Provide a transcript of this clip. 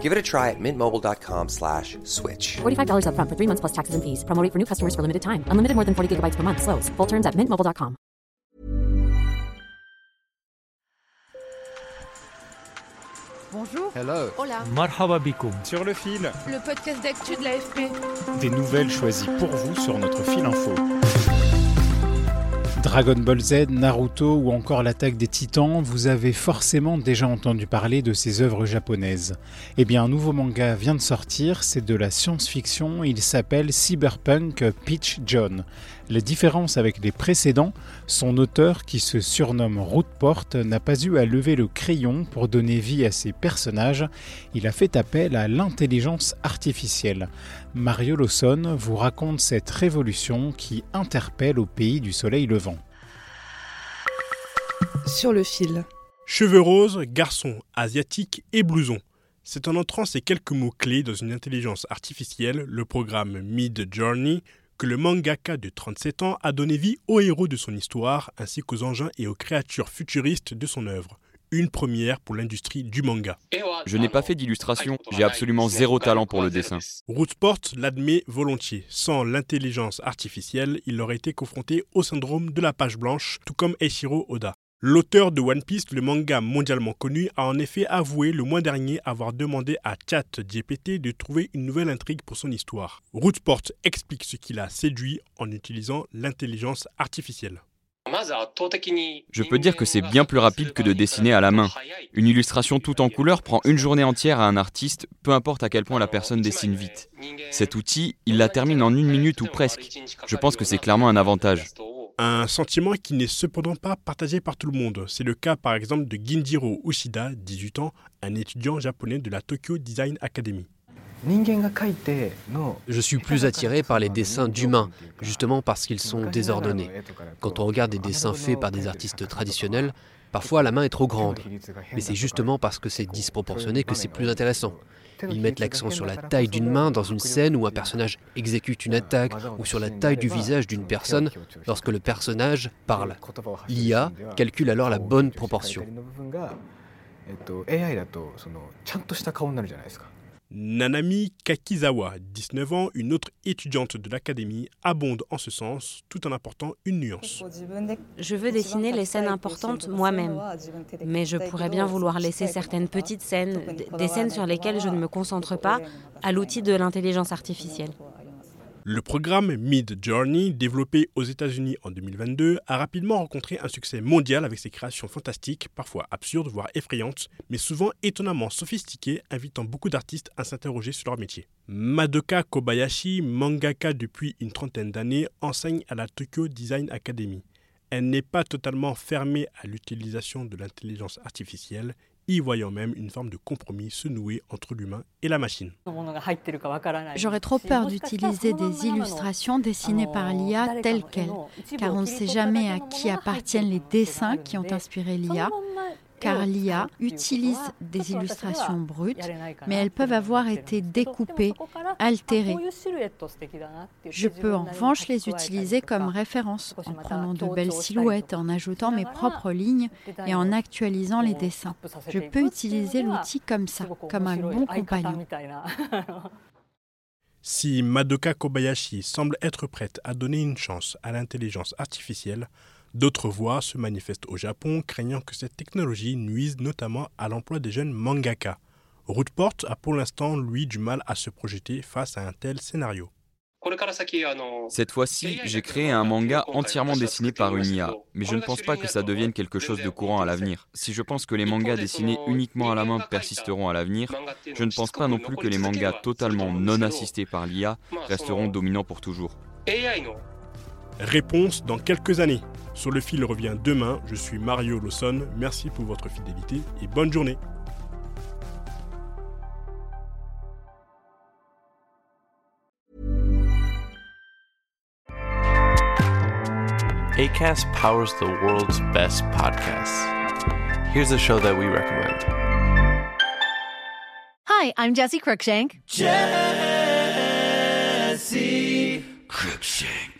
Give it a try at mintmobile.com slash switch. $45 upfront for three months plus taxes and fees. Promo rate for new customers for limited time. Unlimited more than 40 gigabytes per month. Slows. Full terms at mintmobile.com. Bonjour. Hello. Hola. Marhaba bikoum. Sur le fil. Le podcast d'actu de l'AFP. Des nouvelles choisies pour vous sur notre fil info. Dragon Ball Z, Naruto ou encore l'attaque des titans, vous avez forcément déjà entendu parler de ces œuvres japonaises. Eh bien, un nouveau manga vient de sortir, c'est de la science-fiction, il s'appelle Cyberpunk Peach John. La différence avec les précédents, son auteur, qui se surnomme Rootport, n'a pas eu à lever le crayon pour donner vie à ses personnages, il a fait appel à l'intelligence artificielle. Mario Lawson vous raconte cette révolution qui interpelle au pays du soleil levant. Sur le fil. Cheveux roses, garçon, asiatique et blouson. C'est en entrant ces quelques mots-clés dans une intelligence artificielle, le programme Mid Journey, que le mangaka de 37 ans a donné vie aux héros de son histoire ainsi qu'aux engins et aux créatures futuristes de son œuvre. Une première pour l'industrie du manga. Je n'ai pas fait d'illustration, j'ai absolument zéro talent pour le dessin. Rootsport l'admet volontiers. Sans l'intelligence artificielle, il aurait été confronté au syndrome de la page blanche, tout comme Eiichiro Oda. L'auteur de One Piece, le manga mondialement connu, a en effet avoué le mois dernier avoir demandé à ChatGPT de trouver une nouvelle intrigue pour son histoire. Rootsport explique ce qui l'a séduit en utilisant l'intelligence artificielle. Je peux dire que c'est bien plus rapide que de dessiner à la main. Une illustration tout en couleur prend une journée entière à un artiste, peu importe à quel point la personne dessine vite. Cet outil, il la termine en une minute ou presque. Je pense que c'est clairement un avantage. Un sentiment qui n'est cependant pas partagé par tout le monde. C'est le cas par exemple de Ginjiro Ushida, 18 ans, un étudiant japonais de la Tokyo Design Academy. Je suis plus attiré par les dessins d'humains, justement parce qu'ils sont désordonnés. Quand on regarde des dessins faits par des artistes traditionnels, parfois la main est trop grande. Mais c'est justement parce que c'est disproportionné que c'est plus intéressant. Ils mettent l'accent sur la taille d'une main dans une scène où un personnage exécute une attaque ou sur la taille du visage d'une personne lorsque le personnage parle. L'IA calcule alors la bonne proportion. Nanami Kakizawa, 19 ans, une autre étudiante de l'académie, abonde en ce sens tout en apportant une nuance. Je veux dessiner les scènes importantes moi-même, mais je pourrais bien vouloir laisser certaines petites scènes, des scènes sur lesquelles je ne me concentre pas, à l'outil de l'intelligence artificielle. Le programme Mid Journey, développé aux États-Unis en 2022, a rapidement rencontré un succès mondial avec ses créations fantastiques, parfois absurdes, voire effrayantes, mais souvent étonnamment sophistiquées, invitant beaucoup d'artistes à s'interroger sur leur métier. Madoka Kobayashi, mangaka depuis une trentaine d'années, enseigne à la Tokyo Design Academy. Elle n'est pas totalement fermée à l'utilisation de l'intelligence artificielle, y voyant même une forme de compromis se nouer entre l'humain et la machine. J'aurais trop peur d'utiliser des illustrations dessinées par l'IA telles quelles, car on ne sait jamais à qui appartiennent les dessins qui ont inspiré l'IA car l'IA utilise des illustrations brutes, mais elles peuvent avoir été découpées, altérées. Je peux en revanche les utiliser comme référence en prenant de belles silhouettes, en ajoutant mes propres lignes et en actualisant les dessins. Je peux utiliser l'outil comme ça, comme un bon compagnon. Si Madoka Kobayashi semble être prête à donner une chance à l'intelligence artificielle, D'autres voix se manifestent au Japon, craignant que cette technologie nuise notamment à l'emploi des jeunes mangaka. Rootport a pour l'instant, lui, du mal à se projeter face à un tel scénario. Cette fois-ci, j'ai créé un manga entièrement dessiné par une IA, mais je ne pense pas que ça devienne quelque chose de courant à l'avenir. Si je pense que les mangas dessinés uniquement à la main persisteront à l'avenir, je ne pense pas non plus que les mangas totalement non assistés par l'IA resteront dominants pour toujours. Réponse dans quelques années. Sur le fil revient demain. Je suis Mario Lawson. Merci pour votre fidélité et bonne journée. ACAST powers the world's best podcasts. Here's a show that we recommend. Hi, I'm Jesse Cruikshank. Jesse Cruikshank.